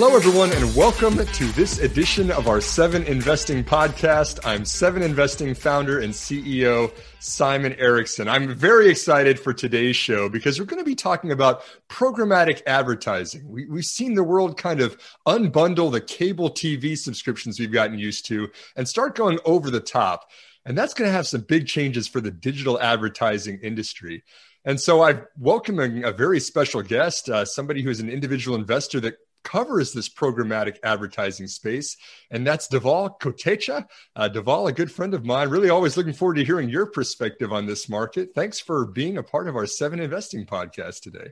Hello, everyone, and welcome to this edition of our Seven Investing podcast. I'm Seven Investing founder and CEO Simon Erickson. I'm very excited for today's show because we're going to be talking about programmatic advertising. We, have seen the world kind of unbundle the cable TV subscriptions we've gotten used to and start going over the top. And that's going to have some big changes for the digital advertising industry. And so I'm welcoming a very special guest, uh, somebody who's an individual investor that covers this programmatic advertising space, and that's Dhaval Kotecha. Uh, Dhaval, a good friend of mine, really always looking forward to hearing your perspective on this market. Thanks for being a part of our Seven Investing podcast today.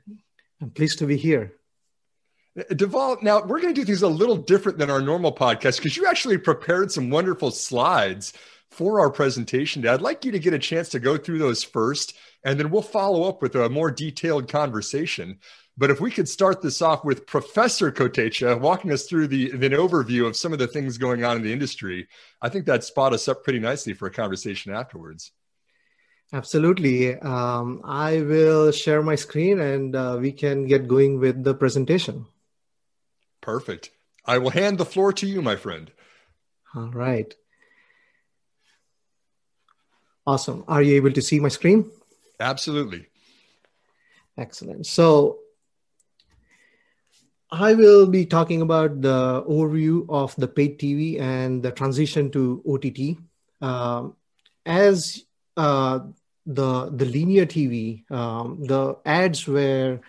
I'm pleased to be here. Uh, Dhaval, now we're going to do things a little different than our normal podcast because you actually prepared some wonderful slides for our presentation today. I'd like you to get a chance to go through those first, and then we'll follow up with a more detailed conversation. But if we could start this off with Professor Kotecha walking us through the, the overview of some of the things going on in the industry, I think that spot us up pretty nicely for a conversation afterwards. Absolutely. Um, I will share my screen and uh, we can get going with the presentation. Perfect. I will hand the floor to you, my friend. All right. Awesome. Are you able to see my screen? Absolutely. Excellent. So I will be talking about the overview of the paid TV and the transition to OTT. Um, as uh, the the linear TV, um, the ads were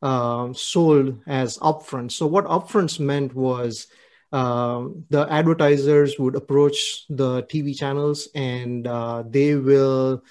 uh, sold as upfront. So what upfronts meant was um, the advertisers would approach the TV channels and uh, they will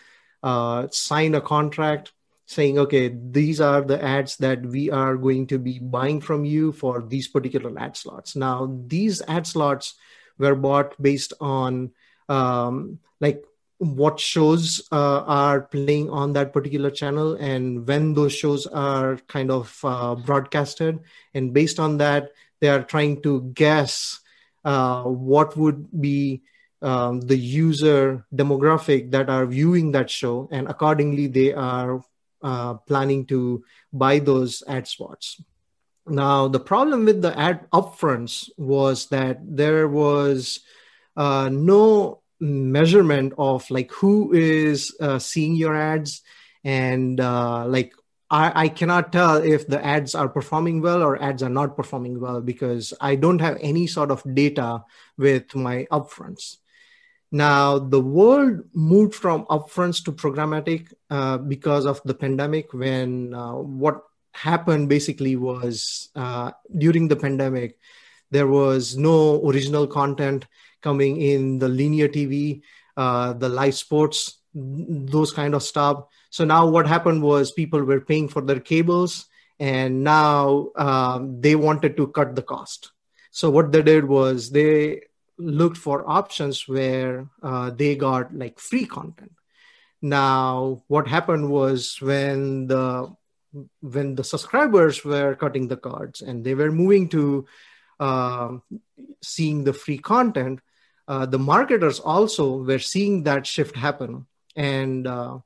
uh, sign a contract saying, okay, these are the ads that we are going to be buying from you for these particular ad slots. Now, these ad slots were bought based on um, like what shows uh, are playing on that particular channel and when those shows are kind of uh, broadcasted. And based on that, they are trying to guess uh, what would be um, the user demographic that are viewing that show and accordingly they are uh, planning to buy those ad spots. Now, the problem with the ad upfronts was that there was uh, no measurement of like who is uh, seeing your ads and uh, like I, I, cannot tell if the ads are performing well or ads are not performing well because I don't have any sort of data with my upfronts. Now, the world moved from upfronts to programmatic uh, because of the pandemic. When uh, what happened basically was uh, during the pandemic, there was no original content coming in the linear TV, uh, the live sports, those kind of stuff. So now what happened was people were paying for their cables, and now um, they wanted to cut the cost. So what they did was they looked for options where uh, they got like free content. Now, what happened was when the when the subscribers were cutting the cards and they were moving to uh, seeing the free content, uh, the marketers also were seeing that shift happen. And uh,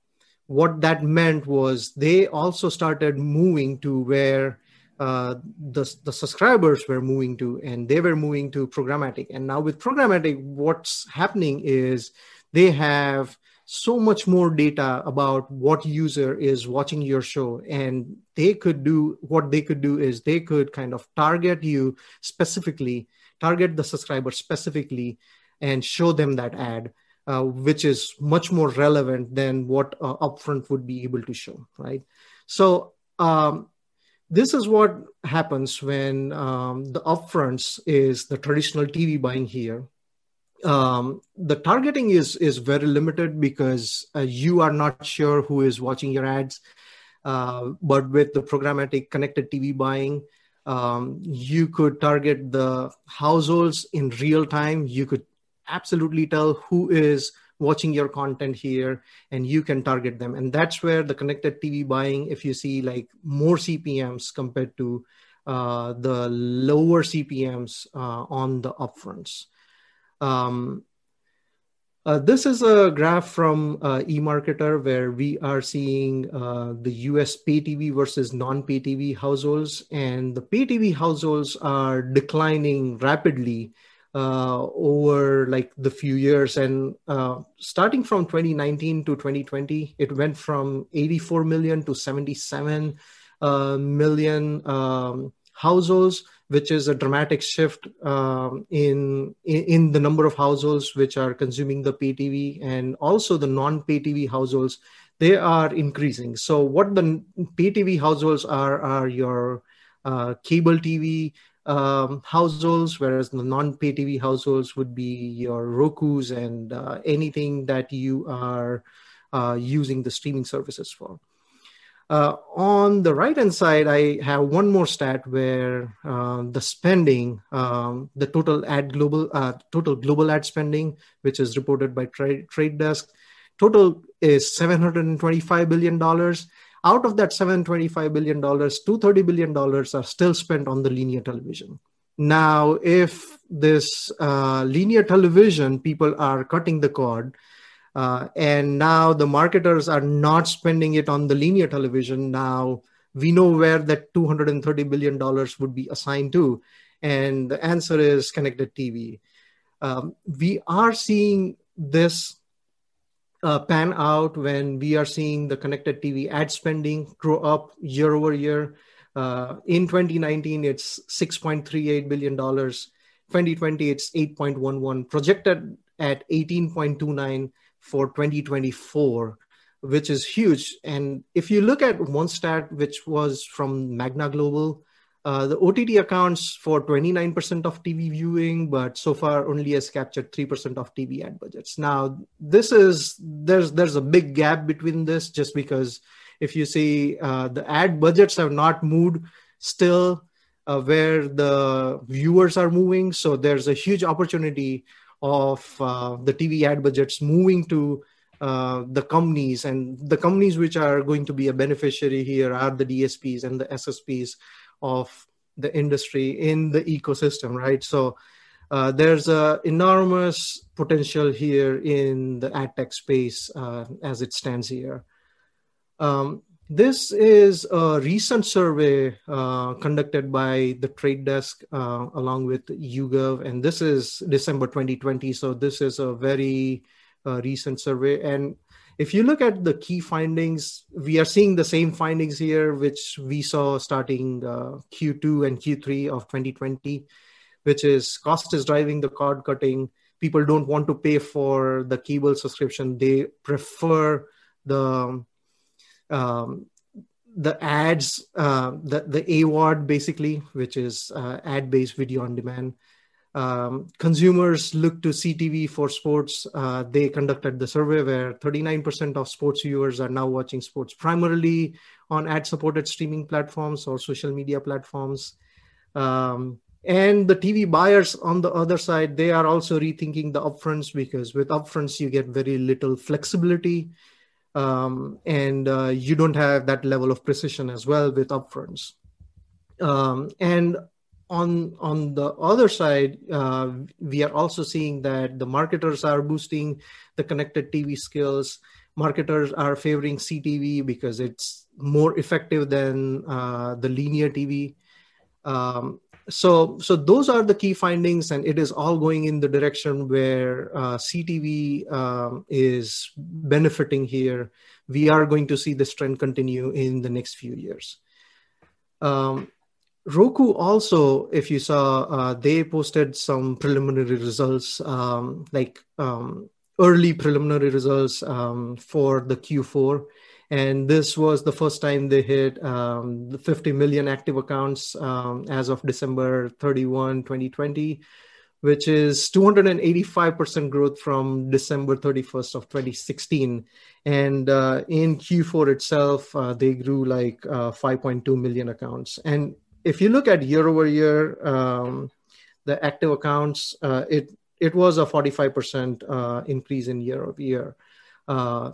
what that meant was they also started moving to where uh, the, the subscribers were moving to and they were moving to programmatic. And now with programmatic what's happening is they have so much more data about what user is watching your show. And they could do what they could do is they could kind of target you specifically target the subscriber specifically and show them that ad uh, which is much more relevant than what uh, upfront would be able to show right? So um, this is what happens when um, the upfronts is the traditional TV buying here. Um, the targeting is is very limited because uh, you are not sure who is watching your ads. Uh, but with the programmatic connected TV buying, um, you could target the households in real time. You could absolutely tell who is watching your content here and you can target them and that's where the connected tv buying if you see like more cpms compared to uh, the lower cpms uh, on the upfronts um, Uh, this is a graph from uh, eMarketer where we are seeing uh, the US pay TV versus non pay TV households. And the pay TV households are declining rapidly uh, over like the few years. And uh, starting from 2019 to 2020, it went from 84 million to 77 uh, million um, households which is a dramatic shift um, in, in the number of households which are consuming the pay TV and also the non-pay TV households. They are increasing. So what the pay TV households are are your uh, cable TV um, households, whereas the non-pay TV households would be your Roku's and uh, anything that you are uh, using the streaming services for. Uh, on the right hand side, I have one more stat where uh, the spending, um, the total ad global, uh, total global ad spending, which is reported by Trade, Trade Desk, total is 725 billion dollars. Out of that 725 billion dollars, 230 billion dollars are still spent on the linear television. Now, if this uh, linear television people are cutting the cord, uh, and now the marketers are not spending it on the linear television. Now we know where that $230 billion would be assigned to. And the answer is connected TV. Um, we are seeing this uh, pan out when we are seeing the connected TV ad spending grow up year over year. Uh, in 2019, it's $6.38 billion. 2020, it's 8.11, projected at 18.29 for 2024 which is huge and if you look at one stat which was from magna global uh, the ott accounts for 29% of tv viewing but so far only has captured 3% of tv ad budgets. Now this is there's there's a big gap between this just because if you see uh, the ad budgets have not moved still uh, where the viewers are moving. So there's a huge opportunity of uh, the TV ad budgets moving to uh, the companies. And the companies which are going to be a beneficiary here are the DSPs and the SSPs of the industry in the ecosystem, right? So uh, there's a enormous potential here in the ad tech space uh, as it stands here. Um, this is a recent survey uh, conducted by the Trade Desk uh, along with YouGov, and this is December 2020. So this is a very uh, recent survey. And if you look at the key findings, we are seeing the same findings here, which we saw starting uh, Q2 and Q3 of 2020, which is cost is driving the cord cutting. People don't want to pay for the cable subscription; they prefer the um, the ads, uh, the the AVOD basically, which is uh, ad-based video on demand. Um, consumers look to CTV for sports. Uh, they conducted the survey where 39% of sports viewers are now watching sports primarily on ad-supported streaming platforms or social media platforms. Um, and the TV buyers on the other side, they are also rethinking the upfronts because with upfronts you get very little flexibility um, and uh, you don't have that level of precision as well with upfronts. Um, and on on the other side, uh, we are also seeing that the marketers are boosting the connected TV skills. Marketers are favoring CTV because it's more effective than uh, the linear TV. Um, so so those are the key findings and it is all going in the direction where uh, ctv um, is benefiting here we are going to see this trend continue in the next few years um, roku also if you saw uh, they posted some preliminary results um, like um, early preliminary results um, for the q4 and this was the first time they hit um, the 50 million active accounts um, as of December 31, 2020, which is 285% growth from December 31st of 2016. And uh, in Q4 itself, uh, they grew like uh, 5.2 million accounts. And if you look at year over year, um, the active accounts, uh, it it was a 45% uh, increase in year over year. Uh,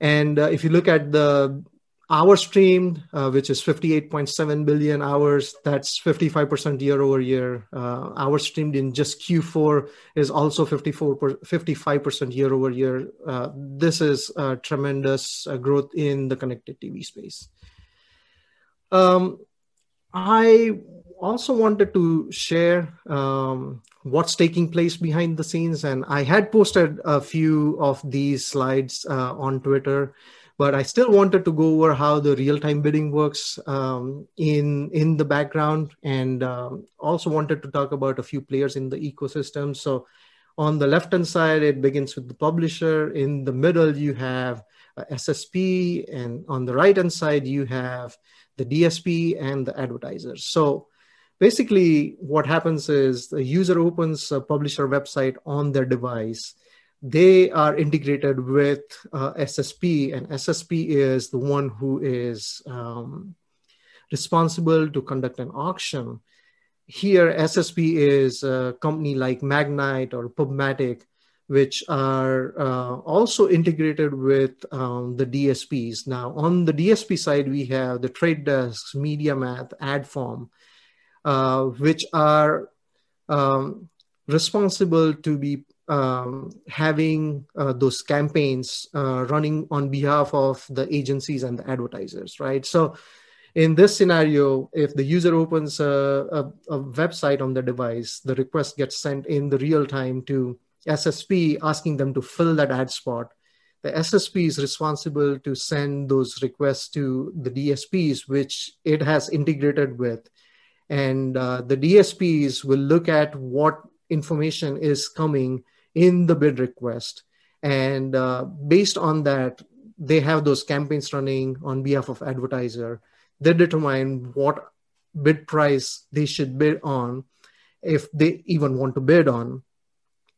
and uh, if you look at the hours streamed, uh, which is 58.7 billion hours. That's 55% year over year. Uh, hours streamed in just Q4 is also 54 55% year over year. This is tremendous growth in the connected TV space. Um, I also wanted to share um, what's taking place behind the scenes, and I had posted a few of these slides uh, on Twitter but I still wanted to go over how the real-time bidding works um, in in the background, and um, also wanted to talk about a few players in the ecosystem. So, on the left-hand side, it begins with the publisher. In the middle, you have SSP, and on the right-hand side, you have the DSP and the advertisers. So, basically, what happens is the user opens a publisher website on their device they are integrated with uh, SSP, and SSP is the one who is um, responsible to conduct an auction. Here, SSP is a company like Magnite or Pubmatic, which are uh, also integrated with um, the DSPs. Now, on the DSP side, we have the Trade Desks, MediaMath, AdForm, uh, which are um, responsible to be um, having uh, those campaigns uh, running on behalf of the agencies and the advertisers, right? So, in this scenario, if the user opens a, a, a website on the device, the request gets sent in the real time to SSP asking them to fill that ad spot. The SSP is responsible to send those requests to the DSPs, which it has integrated with. And uh, the DSPs will look at what information is coming in the bid request. And uh, based on that, they have those campaigns running on behalf of advertiser. They determine what bid price they should bid on, if they even want to bid on.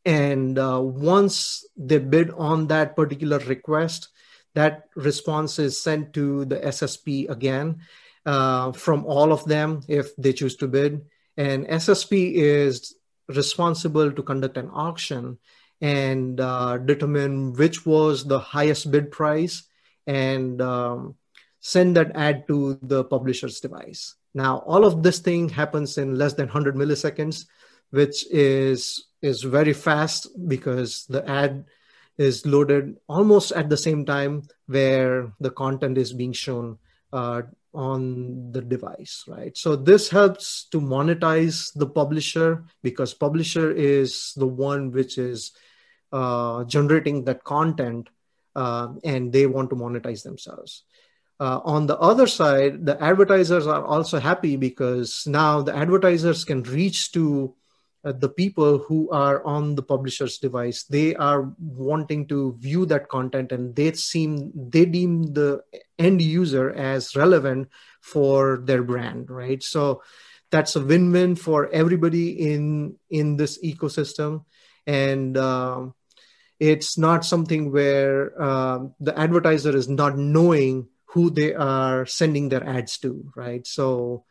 And uh, once they bid on that particular request, that response is sent to the SSP again uh, from all of them if they choose to bid. And SSP is responsible to conduct an auction and uh, determine which was the highest bid price and um, send that ad to the publisher's device. Now, all of this thing happens in less than 100 milliseconds, which is is very fast because the ad is loaded almost at the same time where the content is being shown uh, on the device right? So this helps to monetize the publisher because publisher is the one which is uh, generating that content uh, and they want to monetize themselves. Uh, on the other side the advertisers are also happy because now the advertisers can reach to the people who are on the publisher's device they are wanting to view that content and they seem they deem the end user as relevant for their brand right? So that's a win-win for everybody in in this ecosystem. And um, it's not something where um, the advertiser is not knowing who they are sending their ads to right? So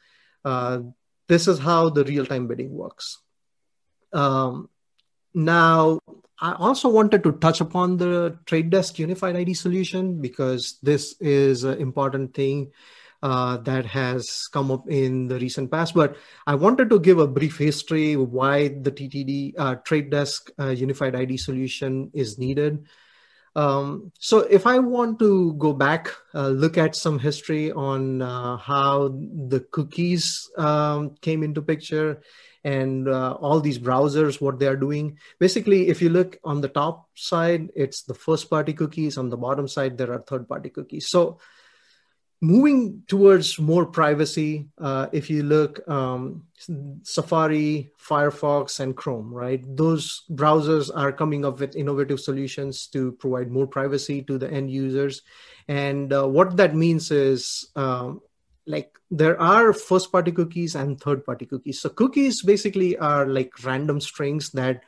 uh, this is how the real-time bidding works um, now, I also wanted to touch upon the Trade Desk Unified ID solution because this is an important thing uh, that has come up in the recent past. But I wanted to give a brief history why the TTD uh, Trade Desk uh, Unified ID solution is needed. Um, so, if I want to go back, uh, look at some history on uh, how the cookies um, came into picture and uh, all these browsers what they are doing. Basically if you look on the top side it's the first party cookies. On the bottom side there are third party cookies. So moving towards more privacy uh, if you look um, safari firefox and chrome right? Those browsers are coming up with innovative solutions to provide more privacy to the end users. And uh, what that means is um, like there are first party cookies and third party cookies. So cookies basically are like random strings that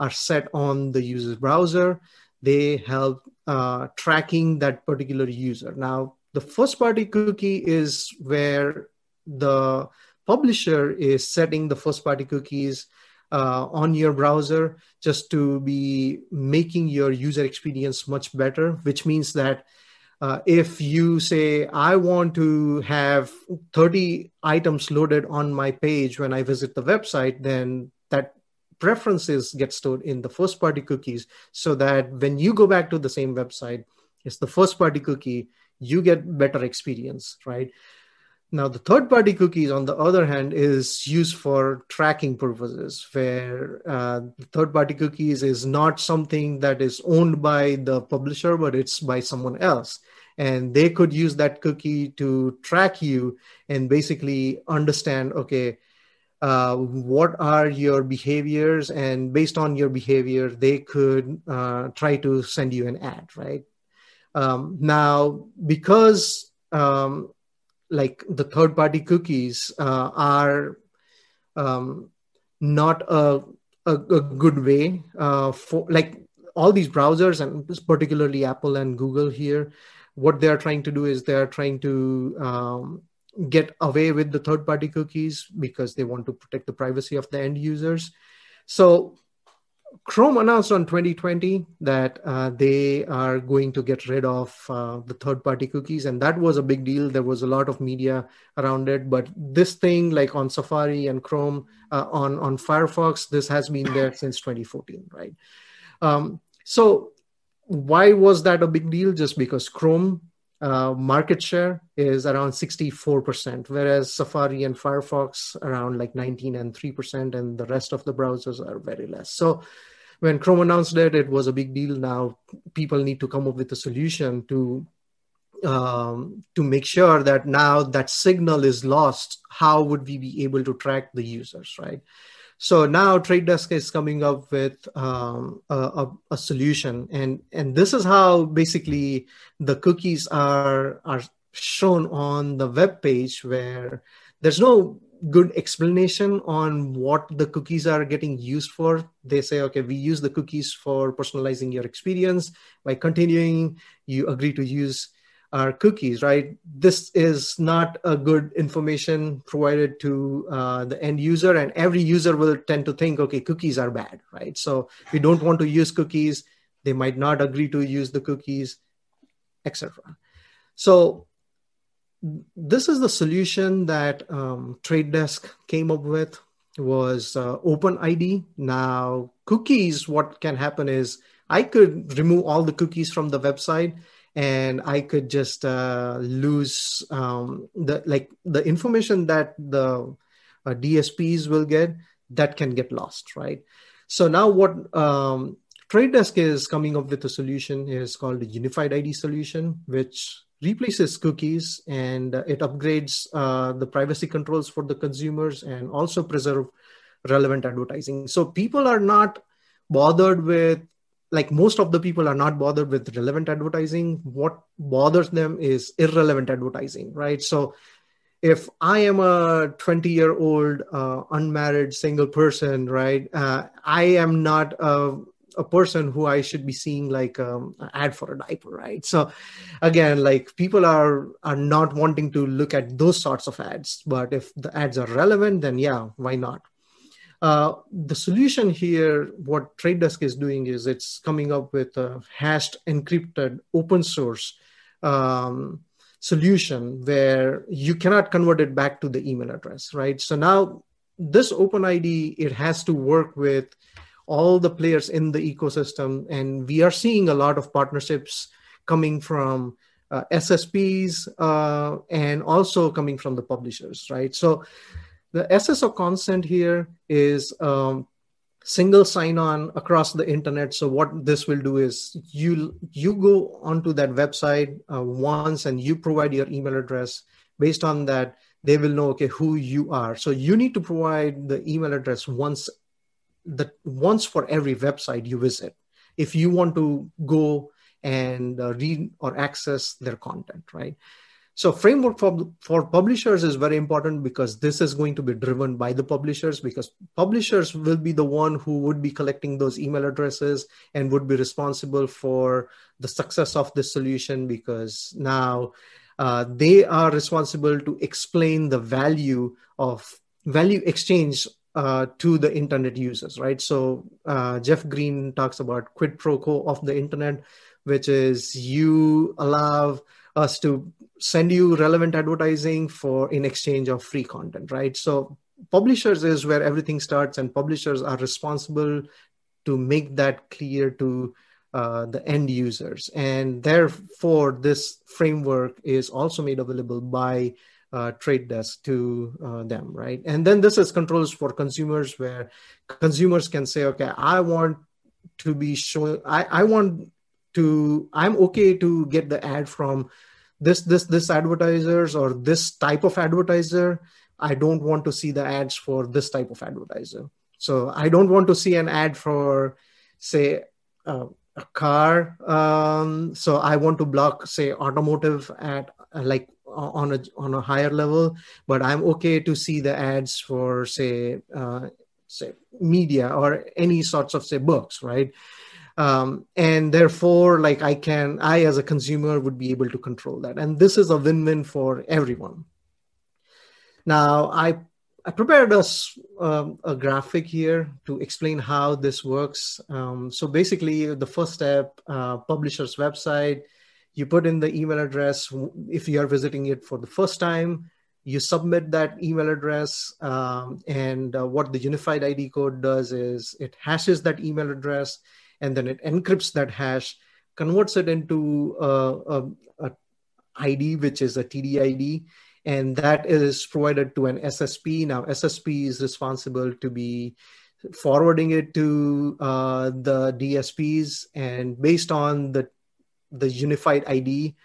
are set on the user's browser. They help uh, tracking that particular user. Now the first party cookie is where the publisher is setting the first party cookies uh, on your browser just to be making your user experience much better which means that uh, if you say i want to have 30 items loaded on my page when i visit the website then that preferences get stored in the first party cookies so that when you go back to the same website it's the first party cookie you get better experience right? Now the third party cookies on the other hand is used for tracking purposes where uh, third party cookies is not something that is owned by the publisher but it's by someone else and they could use that cookie to track you and basically understand okay uh, what are your behaviors? And based on your behavior they could uh, try to send you an ad right? Um, now because um, like the third party cookies uh, are um, not a, a, a, good way uh, for like all these browsers and particularly apple and google here what they're trying to do is they're trying to um, get away with the third party cookies because they want to protect the privacy of the end users. So Chrome announced on 2020 that uh, they are going to get rid of uh, the third party cookies. And that was a big deal. There was a lot of media around it. But this thing, like on Safari and Chrome, uh, on, on Firefox, this has been there since 2014, right? Um, so why was that a big deal? Just because Chrome uh, market share is around 64%, whereas Safari and Firefox around like 19 and 3%, and the rest of the browsers are very less. So when Chrome announced it, it was a big deal. Now people need to come up with a solution to um, to make sure that now that signal is lost. How would we be able to track the users, right? So now Trade Desk is coming up with um, a, a, solution, and and this is how basically the cookies are are shown on the web page where there's no good explanation on what the cookies are getting used for. They say, okay, we use the cookies for personalizing your experience. By continuing, you agree to use our cookies, right? This is not a good information provided to uh, the end user, and every user will tend to think, okay, cookies are bad, right? So we don't want to use cookies. They might not agree to use the cookies, etc. So this is the solution that um, Trade Desk came up with was uh, OpenID. Now, cookies, what can happen is I could remove all the cookies from the website and I could just uh, lose um, the like the information that the uh, DSPs will get that can get lost, right? So now what um, Trade Desk is coming up with a solution is called a unified ID solution, which replaces cookies and it upgrades uh, the privacy controls for the consumers and also preserve relevant advertising. So people are not bothered with like most of the people are not bothered with relevant advertising. What bothers them is irrelevant advertising right? So if i am a 20 year old uh, unmarried single person right uh, i am not a, a, person who i should be seeing like um, an ad for a diaper right? So again like people are are not wanting to look at those sorts of ads. But if the ads are relevant then yeah why not uh, the solution here, what Trade Desk is doing is it's coming up with a hashed encrypted open source um, solution where you cannot convert it back to the email address, right? So now this OpenID, it has to work with all the players in the ecosystem. And we are seeing a lot of partnerships coming from uh, SSPs uh, and also coming from the publishers, right? So the SSO consent here is um, single sign-on across the internet. So what this will do is you you go onto that website uh, once and you provide your email address. Based on that, they will know okay who you are. So you need to provide the email address once the once for every website you visit. If you want to go and uh, read or access their content, right? So framework for, for publishers is very important because this is going to be driven by the publishers because publishers will be the one who would be collecting those email addresses and would be responsible for the success of this solution because now uh, they are responsible to explain the value of value exchange uh, to the internet users, right? So uh, Jeff Green talks about quid pro quo of the internet which is you allow us to send you relevant advertising for in exchange of free content, right? So publishers is where everything starts, and publishers are responsible to make that clear to uh, the end users. And therefore, this framework is also made available by uh, trade desk to uh, them, right? And then this is controls for consumers where consumers can say, okay, I want to be shown, I, I want to, I'm okay to get the ad from this, this, this advertisers or this type of advertiser. I don't want to see the ads for this type of advertiser. So I don't want to see an ad for, say, uh, a car. Um, so I want to block, say, automotive at uh, like on a on a higher level, but I'm okay to see the ads for, say, uh, say media or any sorts of say books, right? Um, and therefore, like I can, I as a consumer would be able to control that, and this is a win-win for everyone. Now, I I prepared us um, a graphic here to explain how this works. Um, so basically, the first step, uh, publisher's website, you put in the email address. If you are visiting it for the first time, you submit that email address. Um, and uh, what the unified ID code does is it hashes that email address and then it encrypts that hash, converts it into uh, a, a ID, which is a TDID and that is provided to an SSP. Now, SSP is responsible to be forwarding it to uh, the DSPs, and based on the the unified ID,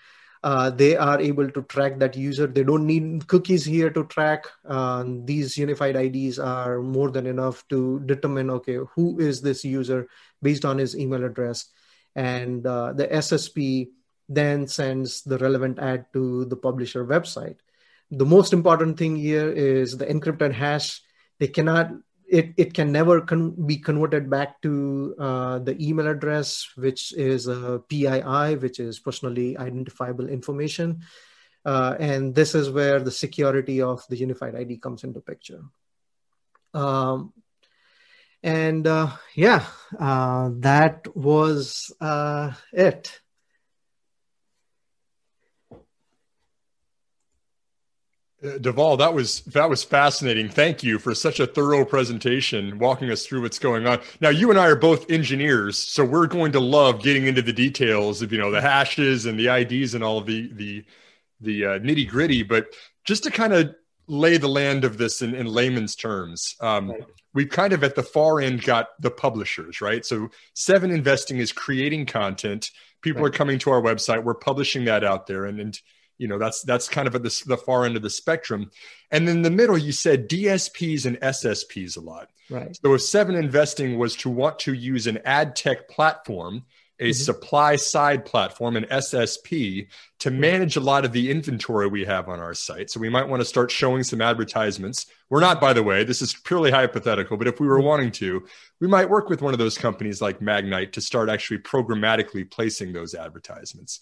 uh, they are able to track that user. They don't need cookies here to track. Uh, these unified IDs are more than enough to determine okay who is this user based on his email address, and uh, the SSP then sends the relevant ad to the publisher website the most important thing here is the encrypted hash. They cannot, it, it can never con- be converted back to uh, the email address, which is a PII, which is personally identifiable information. Uh, and this is where the security of the unified ID comes into picture. Um, and uh, yeah, uh, that was uh, it. Uh, Dhaval, that was that was fascinating. Thank you for such a thorough presentation, walking us through what's going on. Now, you and I are both engineers, so we're going to love getting into the details of you know the hashes and the IDs and all of the the the uh, nitty gritty. But just to kind of lay the land of this in, in layman's terms, um, right. We've kind of at the far end got the publishers, right? So Seven Investing is creating content. People right. are coming to our website. We're publishing that out there, and and you know that's that's kind of at the, the far end of the spectrum and then, in the middle you said dsps and ssps a lot right so if seven investing was to want to use an ad tech platform a mm-hmm. supply side platform an ssp to mm-hmm. manage a lot of the inventory we have on our site so we might want to start showing some advertisements we're not by the way this is purely hypothetical but if we were mm-hmm. wanting to we might work with one of those companies like magnite to start actually programmatically placing those advertisements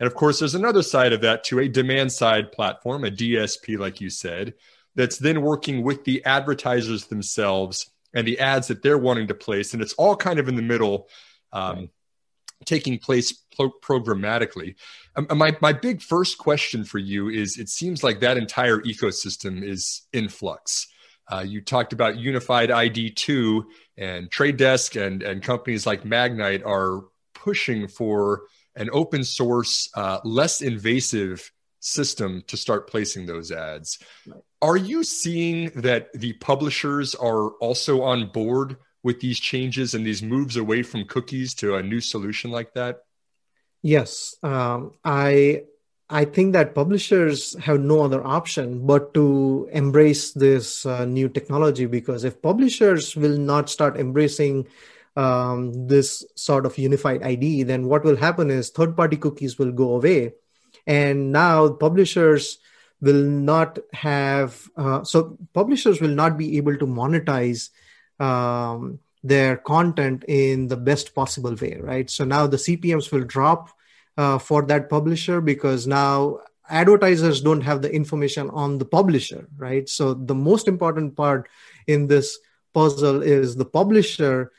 and of course, there's another side of that to a demand side platform, a DSP, like you said, that's then working with the advertisers themselves and the ads that they're wanting to place. And it's all kind of in the middle, um, right. Taking place pro- programmatically. Um, my, my big first question for you is it seems like that entire ecosystem is in flux. Uh, you talked about Unified ID 2 and Trade Desk and, and companies like Magnite are pushing for an open source, uh, less invasive system to start placing those ads. Are you seeing that the publishers are also on board with these changes and these moves away from cookies to a new solution like that? Yes, um, I I think that publishers have no other option but to embrace this uh, new technology because if publishers will not start embracing um, this sort of unified ID, then what will happen is third party cookies will go away. And now publishers will not have, uh, so publishers will not be able to monetize um, their content in the best possible way, right? So now the CPMs will drop uh, for that publisher because now advertisers don't have the information on the publisher, right? So the most important part in this puzzle is the publisher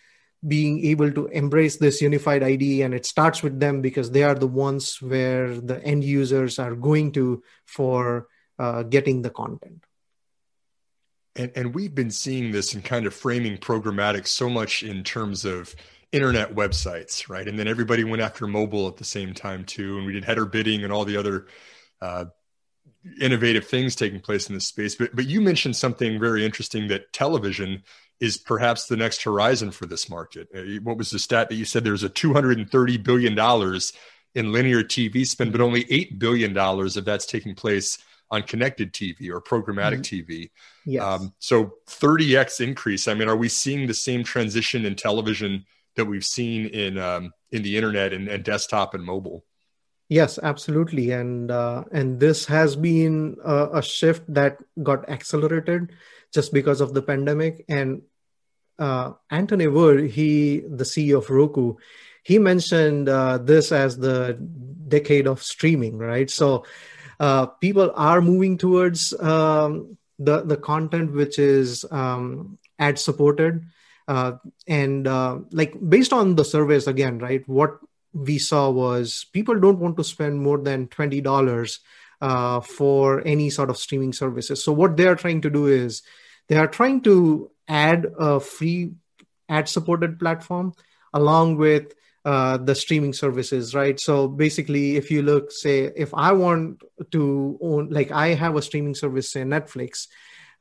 being able to embrace this unified ID, and it starts with them because they are the ones where the end users are going to for uh, getting the content. And, and we've been seeing this and kind of framing programmatic so much in terms of internet websites, right? And then everybody went after mobile at the same time too, and we did header bidding and all the other uh, innovative things taking place in this space. But but you mentioned something very interesting that television is perhaps the next horizon for this market. Uh, what was the stat that you said there's a 230 billion dollars in linear TV spend, but only eight billion dollars of that's taking place on connected TV or programmatic mm-hmm. TV. Yes. Um, so 30x increase. I mean, are we seeing the same transition in television that we've seen in um, in the internet and, and, desktop and mobile? Yes, absolutely, and uh, and this has been a, a, shift that got accelerated just because of the pandemic. And uh, Anthony Wood, he the CEO of Roku, he mentioned uh, this as the decade of streaming, right? So uh, people are moving towards um, the the content which is um, ad supported uh, and uh, like based on the surveys again right what we saw was people don't want to spend more than $20 uh, for any sort of streaming services. So what they are trying to do is they are trying to add a free ad supported platform along with uh, the streaming services, right? So basically, if you look, say, if I want to own, like I have a streaming service, say Netflix,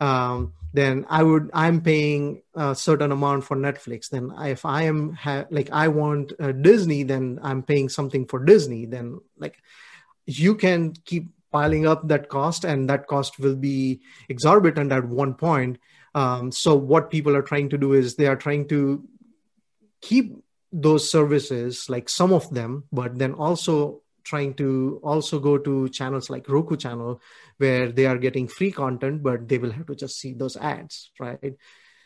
um, then I would I'm paying a certain amount for Netflix. Then if I am ha- like I want uh, Disney, then I'm paying something for Disney. Then like you can keep piling up that cost, and that cost will be exorbitant at one point. Um, so what people are trying to do is they are trying to keep those services like some of them but then also trying to also go to channels like roku channel where they are getting free content but they will have to just see those ads right?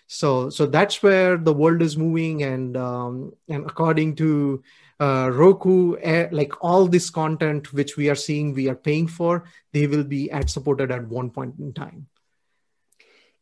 So so that's where the world is moving and um, and according to uh, roku eh, like all this content which we are seeing we are paying for they will be ad supported at one point in time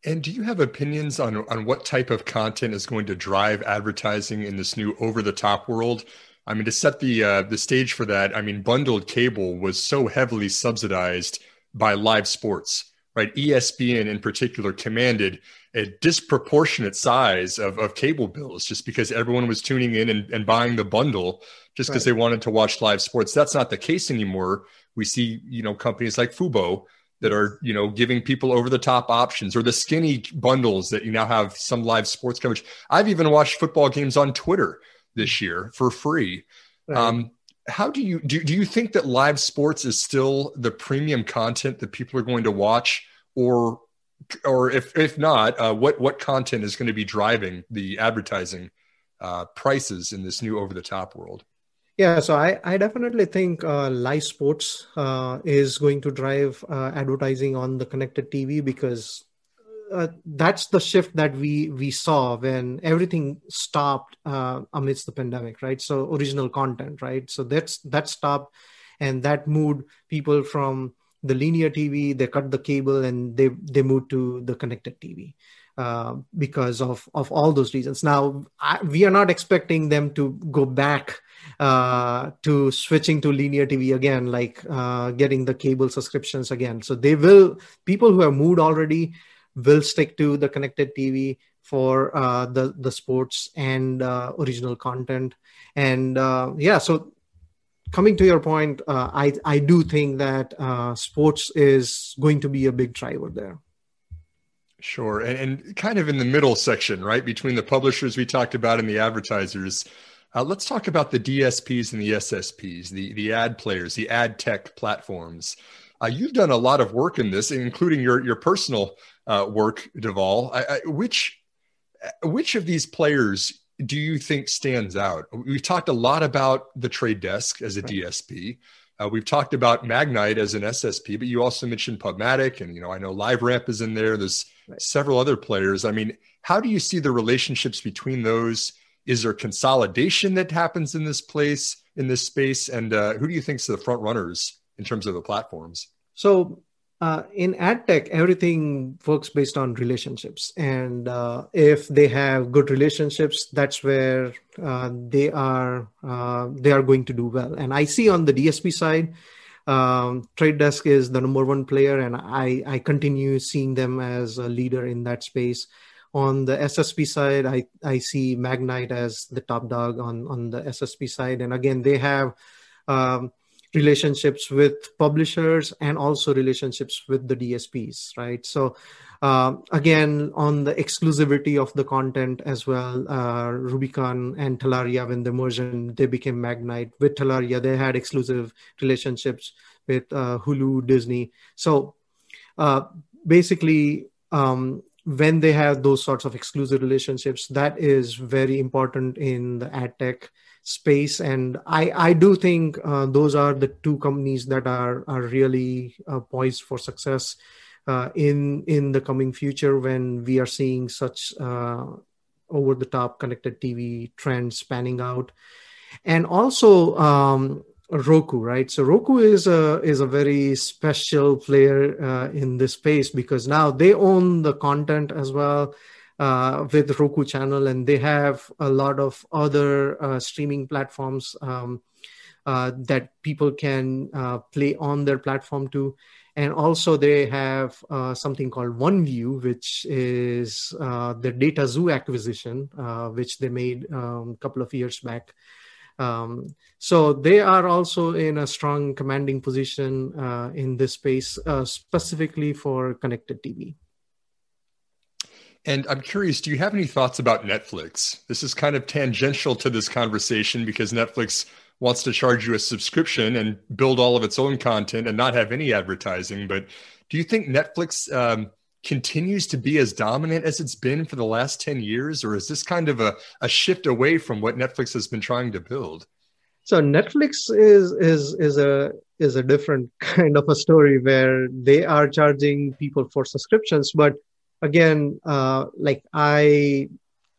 and do you have opinions on, on what type of content is going to drive advertising in this new over the top world? I mean, to set the uh, the stage for that, I mean, bundled cable was so heavily subsidized by live sports, right? ESPN in particular commanded a disproportionate size of, of cable bills just because everyone was tuning in and, and buying the bundle just because right. they wanted to watch live sports. That's not the case anymore. We see, you know, companies like Fubo that are you know giving people over the top options or the skinny bundles that you now have some live sports coverage. I've even watched football games on twitter this year for free. Right. um, how do you do, do you think that live sports is still the premium content that people are going to watch? Or or if if not uh, what what content is going to be driving the advertising uh, prices in this new over the top world yeah, so I, I definitely think uh, live sports uh, is going to drive uh, advertising on the connected TV because uh, that's the shift that we we saw when everything stopped uh, amidst the pandemic, right? So original content, right? So that's that stopped, and that moved people from the linear TV. They cut the cable and they they moved to the connected TV. Uh, because of of all those reasons. Now I, we are not expecting them to go back uh, to switching to linear TV again, like uh, getting the cable subscriptions again. So they will people who have moved already will stick to the connected TV for uh, the the sports and uh, original content. And yeah, so coming to your point, I I do think that sports is going to be a big driver there. Sure. And, and, kind of in the middle section, right, between the publishers we talked about and the advertisers, uh, let's talk about the DSPs and the SSPs, the, the ad players, the ad tech platforms. Uh, you've done a lot of work in this, including your, your personal uh, work, Dhaval. I, I, which, which of these players do you think stands out? We've talked a lot about the trade desk as a right. DSP. Uh, we've talked about Magnite as an SSP, but you also mentioned Pubmatic, and you know I know LiveRamp is in there. There's right. several other players. I mean, how do you see the relationships between those? Is there consolidation that happens in this place in this space? And uh, who do you think is the front runners in terms of the platforms? So uh, in ad tech, everything works based on relationships, and uh, if they have good relationships, that's where uh, they are uh, they are going to do well. And I see on the DSP side, um, Trade Desk is the number one player, and I I continue seeing them as a leader in that space. On the SSP side, I I see Magnite as the top dog on on the SSP side, and again they have. Um, relationships with publishers and also relationships with the DSPs, right? So, uh, again, on the exclusivity of the content as well, uh, Rubicon and Telaria, when they merged, they became Magnite. With Telaria, they had exclusive relationships with uh, Hulu, Disney. So, uh, basically, um, when they have those sorts of exclusive relationships, that is very important in the ad tech space. And i i do think uh, those are the two companies that are are really uh, poised for success uh, in in the coming future when we are seeing such uh, over the top connected tv trends spanning out. And also um, roku right? So roku is a is a very special player uh, in this space because now they own the content as well uh, with Roku channel, and they have a lot of other uh, streaming platforms um, uh, that people can uh, play on their platform too. And also, they have uh, something called OneView, which is uh, the Zoo acquisition, which they made um, a couple of years back. Um, so they are also in a strong commanding position in this space, specifically for connected TV. And I'm curious, do you have any thoughts about Netflix? This is kind of tangential to this conversation because Netflix wants to charge you a subscription and build all of its own content and not have any advertising. But do you think Netflix um, continues to be as dominant as it's been for the last 10 years? Or is this kind of a, a shift away from what Netflix has been trying to build? So Netflix is is is a is a different kind of a story where they are charging people for subscriptions, but again, uh, like I,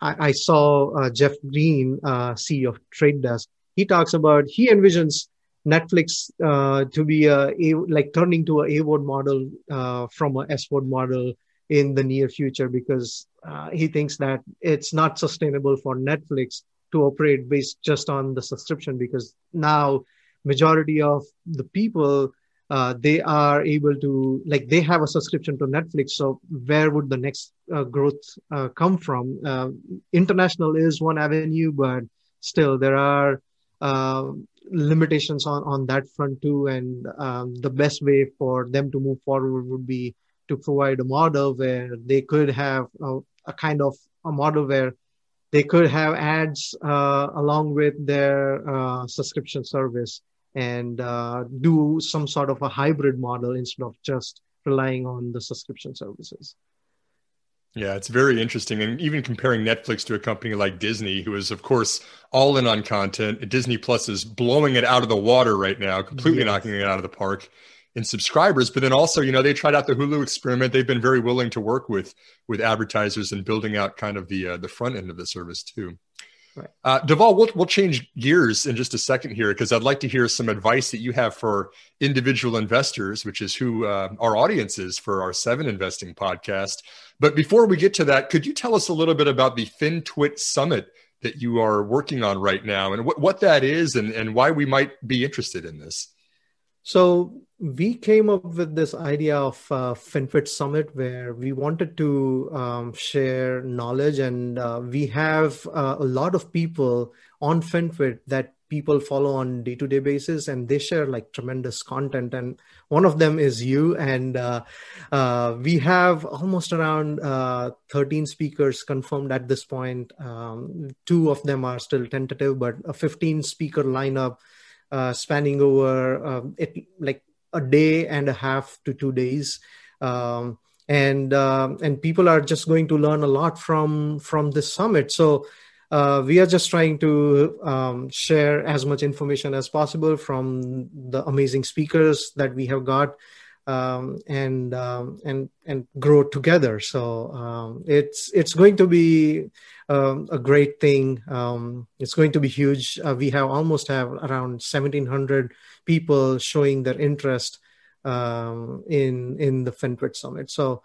I, I saw uh, Jeff Green, uh, CEO of Trade Desk. He talks about he envisions Netflix uh, to be a, a like turning to an a AVOD model uh, from a SVOD model in the near future because uh, he thinks that it's not sustainable for Netflix to operate based just on the subscription because now majority of the people uh, they are able to like they have a subscription to netflix so where would the next uh, growth uh, come from? Uh, international is one avenue but still there are uh, limitations on on that front too and um, the best way for them to move forward would be to provide a model where they could have a, a kind of a model where they could have ads along with their subscription service and uh, do some sort of a hybrid model instead of just relying on the subscription services. Yeah, it's very interesting. And even comparing Netflix to a company like Disney, who is, of course, all in on content, Disney Plus is blowing it out of the water right now, completely yes. knocking it out of the park in subscribers. But then also, you know, they tried out the Hulu experiment. They've been very willing to work with with advertisers and building out kind of the uh, the front end of the service too. Right. Uh, we'll, we'll change gears in just a second here because I'd like to hear some advice that you have for individual investors, which is who uh, our audience is for our Seven Investing podcast. But before we get to that, could you tell us a little bit about the FinTwit Summit that you are working on right now and what, what that is and, and why we might be interested in this? So we came up with this idea of uh, FinTwit Summit where we wanted to um, share knowledge, and uh, we have uh, a lot of people on FinTwit that people follow on day-to-day basis, and they share like tremendous content. And one of them is you, and uh, uh, we have almost around uh, 13 speakers confirmed at this point. Um, two of them are still tentative, but a 15 speaker lineup. spanning over it like a day and a half to two days. Um, and uh, and people are just going to learn a lot from from this summit. So uh, we are just trying to um, share as much information as possible from the amazing speakers that we have got um, and um, and and grow together. So um, it's it's going to be um, a great thing. It's going to be huge. Uh, we have almost have around 1,700 people showing their interest um, in in the FinTwit Summit. So,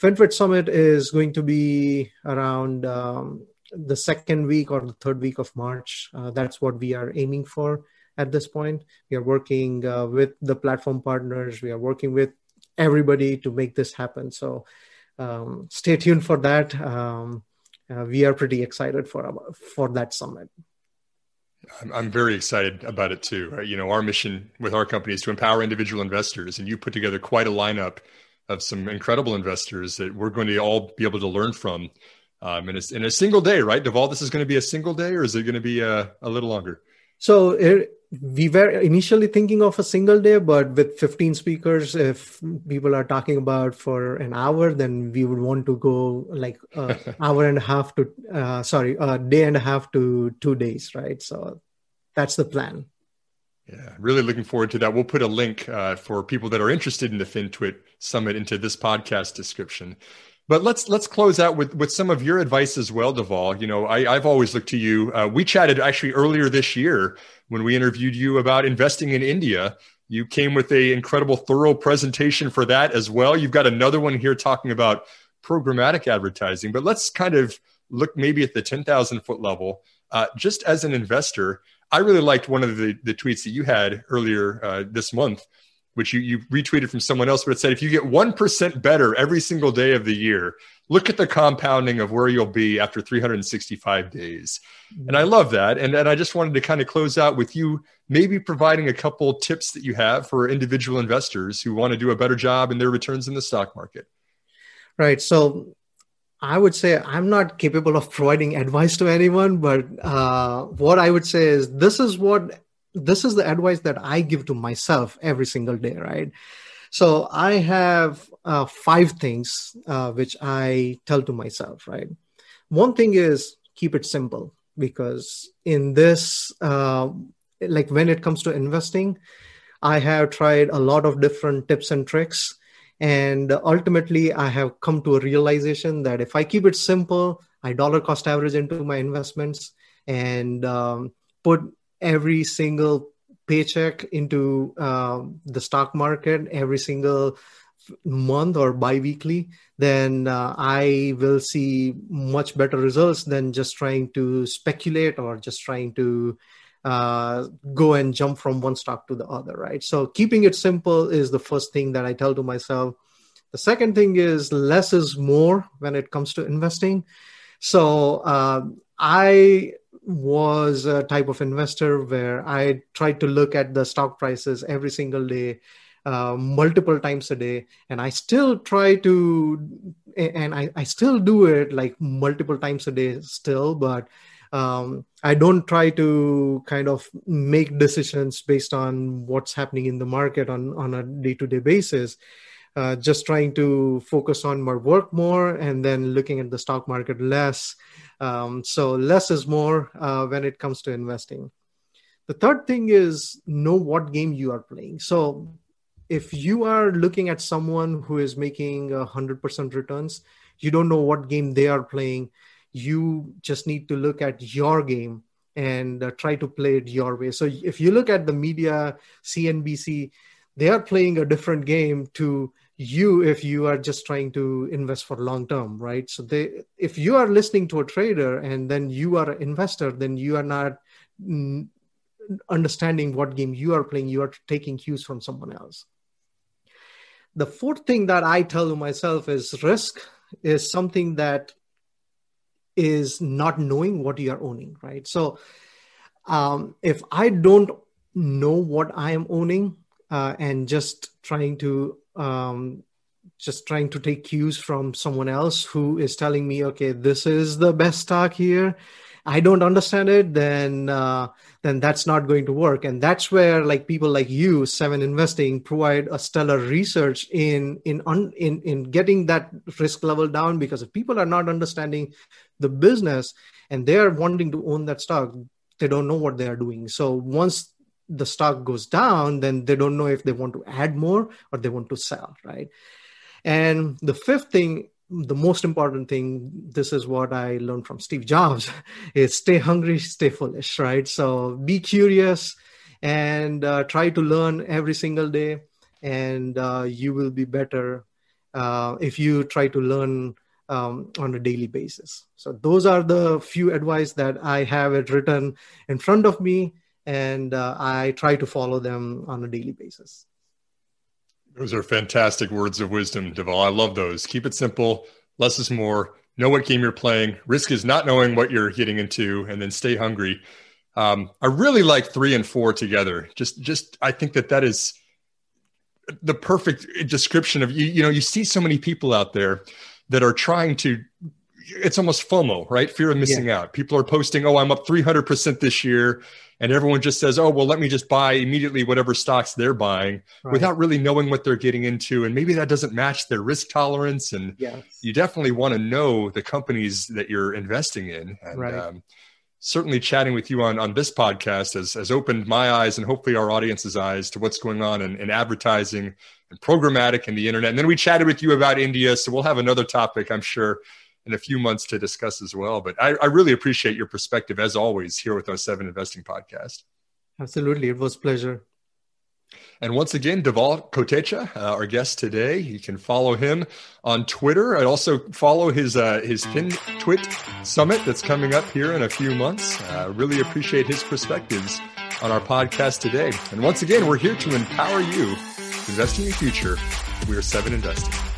FinTwit Summit is going to be around um, the second week or the third week of March. Uh, that's what we are aiming for at this point. We are working uh, with the platform partners. We are working with everybody to make this happen. So, um, stay tuned for that. Um, uh, we are pretty excited for for that summit. I'm, very excited about it too. You know, our mission with our company is to empower individual investors, and you put together quite a lineup of some incredible investors that we're going to all be able to learn from. Um, in, a, in a single day, right? Dhaval, this is going to be a single day, or is it going to be a, a little longer? So it, we were initially thinking of a single day, but with 15 speakers, if people are talking about for an hour, then we would want to go like an hour and a half to, uh, sorry, a day and a half to two days, right? So that's the plan. Yeah, really looking forward to that. We'll put a link uh, for people that are interested in the FinTwit Summit into this podcast description. But let's let's close out with with some of your advice as well, Dhaval. You know, I, have always looked to you. Uh, we chatted actually earlier this year when we interviewed you about investing in India. You came with a incredible, thorough presentation for that as well. You've got another one here talking about programmatic advertising. But let's kind of look maybe at the ten thousand foot level. Uh, just as an investor, I really liked one of the the tweets that you had earlier uh, this month which you, you retweeted from someone else, but it said if you get 1% better every single day of the year, look at the compounding of where you'll be after 365 days. And I love that. And, and I just wanted to kind of close out with you maybe providing a couple tips that you have for individual investors who want to do a better job in their returns in the stock market. Right. So I would say I'm not capable of providing advice to anyone, but uh, what I would say is this is what this is the advice that I give to myself every single day, right? So I have uh, five things uh, which I tell to myself, right? One thing is keep it simple because in this, uh, like when it comes to investing, I have tried a lot of different tips and tricks. And ultimately, I have come to a realization that if I keep it simple, I dollar cost average into my investments and um, put every single paycheck into um, the stock market every single month or bi-weekly then uh, i will see much better results than just trying to speculate or just trying to uh, go and jump from one stock to the other right? So keeping it simple is the first thing that i tell to myself. The second thing is less is more when it comes to investing. So uh, i was a type of investor where I tried to look at the stock prices every single day, uh, multiple times a day, and I still try to, and I, I still do it like multiple times a day still, but um, I don't try to kind of make decisions based on what's happening in the market on on a day to day basis. Uh, just trying to focus on my work more and then looking at the stock market less um, so less is more uh, when it comes to investing. The third thing is know what game you are playing. So if you are looking at someone who is making a hundred percent returns, you don't know what game they are playing. You just need to look at your game and uh, try to play it your way. So if you look at the media, CNBC, they are playing a different game to you if you are just trying to invest for long term right? So they if you are listening to a trader and then you are an investor then you are not mm, understanding what game you are playing you are taking cues from someone else. The fourth thing that i tell myself is risk is something that is not knowing what you are owning right? So um, if i don't know what i am owning uh, and just trying to um, just trying to take cues from someone else who is telling me, okay, this is the best stock here. I don't understand it, then uh, then that's not going to work. And that's where like people like you, Seven Investing, provide a stellar research in in un, in in getting that risk level down. Because if people are not understanding the business and they are wanting to own that stock, they don't know what they are doing. So once the stock goes down, then they don't know if they want to add more or they want to sell, right? And the fifth thing, the most important thing, this is what I learned from Steve Jobs, is stay hungry, stay foolish, right? So be curious and uh, try to learn every single day. and uh, you will be better uh, if you try to learn um, on a daily basis. So those are the few advice that I have it written in front of me, and uh, I try to follow them on a daily basis. Those are fantastic words of wisdom, Dhaval. I love those. Keep it simple. Less is more. Know what game you're playing. Risk is not knowing what you're getting into, and then stay hungry. Um, I really like three and four together. Just, just I think that that is the perfect description of you. You know, you see so many people out there that are trying to it's almost FOMO, right? Fear of missing yeah. out. People are posting, "Oh, I'm up 300% this year." And everyone just says, "Oh, well, let me just buy immediately whatever stocks they're buying," right. without really knowing what they're getting into, and maybe that doesn't match their risk tolerance. And yes. you definitely want to know the companies that you're investing in. And right. um, certainly, chatting with you on on this podcast has has opened my eyes and hopefully our audience's eyes to what's going on in, in advertising and programmatic and the internet. And then we chatted with you about India. So we'll have another topic, I'm sure, in a few months to discuss as well. But I, I really appreciate your perspective as always here with our Seven Investing podcast. Absolutely. It was pleasure. And once again, Dhaval Kotecha, uh, our guest today. You can follow him on Twitter. I also follow his uh, his FinTwit Summit that's coming up here in a few months. Uh, really appreciate his perspectives on our podcast today. And once again, we're here to empower you Investing in your future. We are Seven Investing.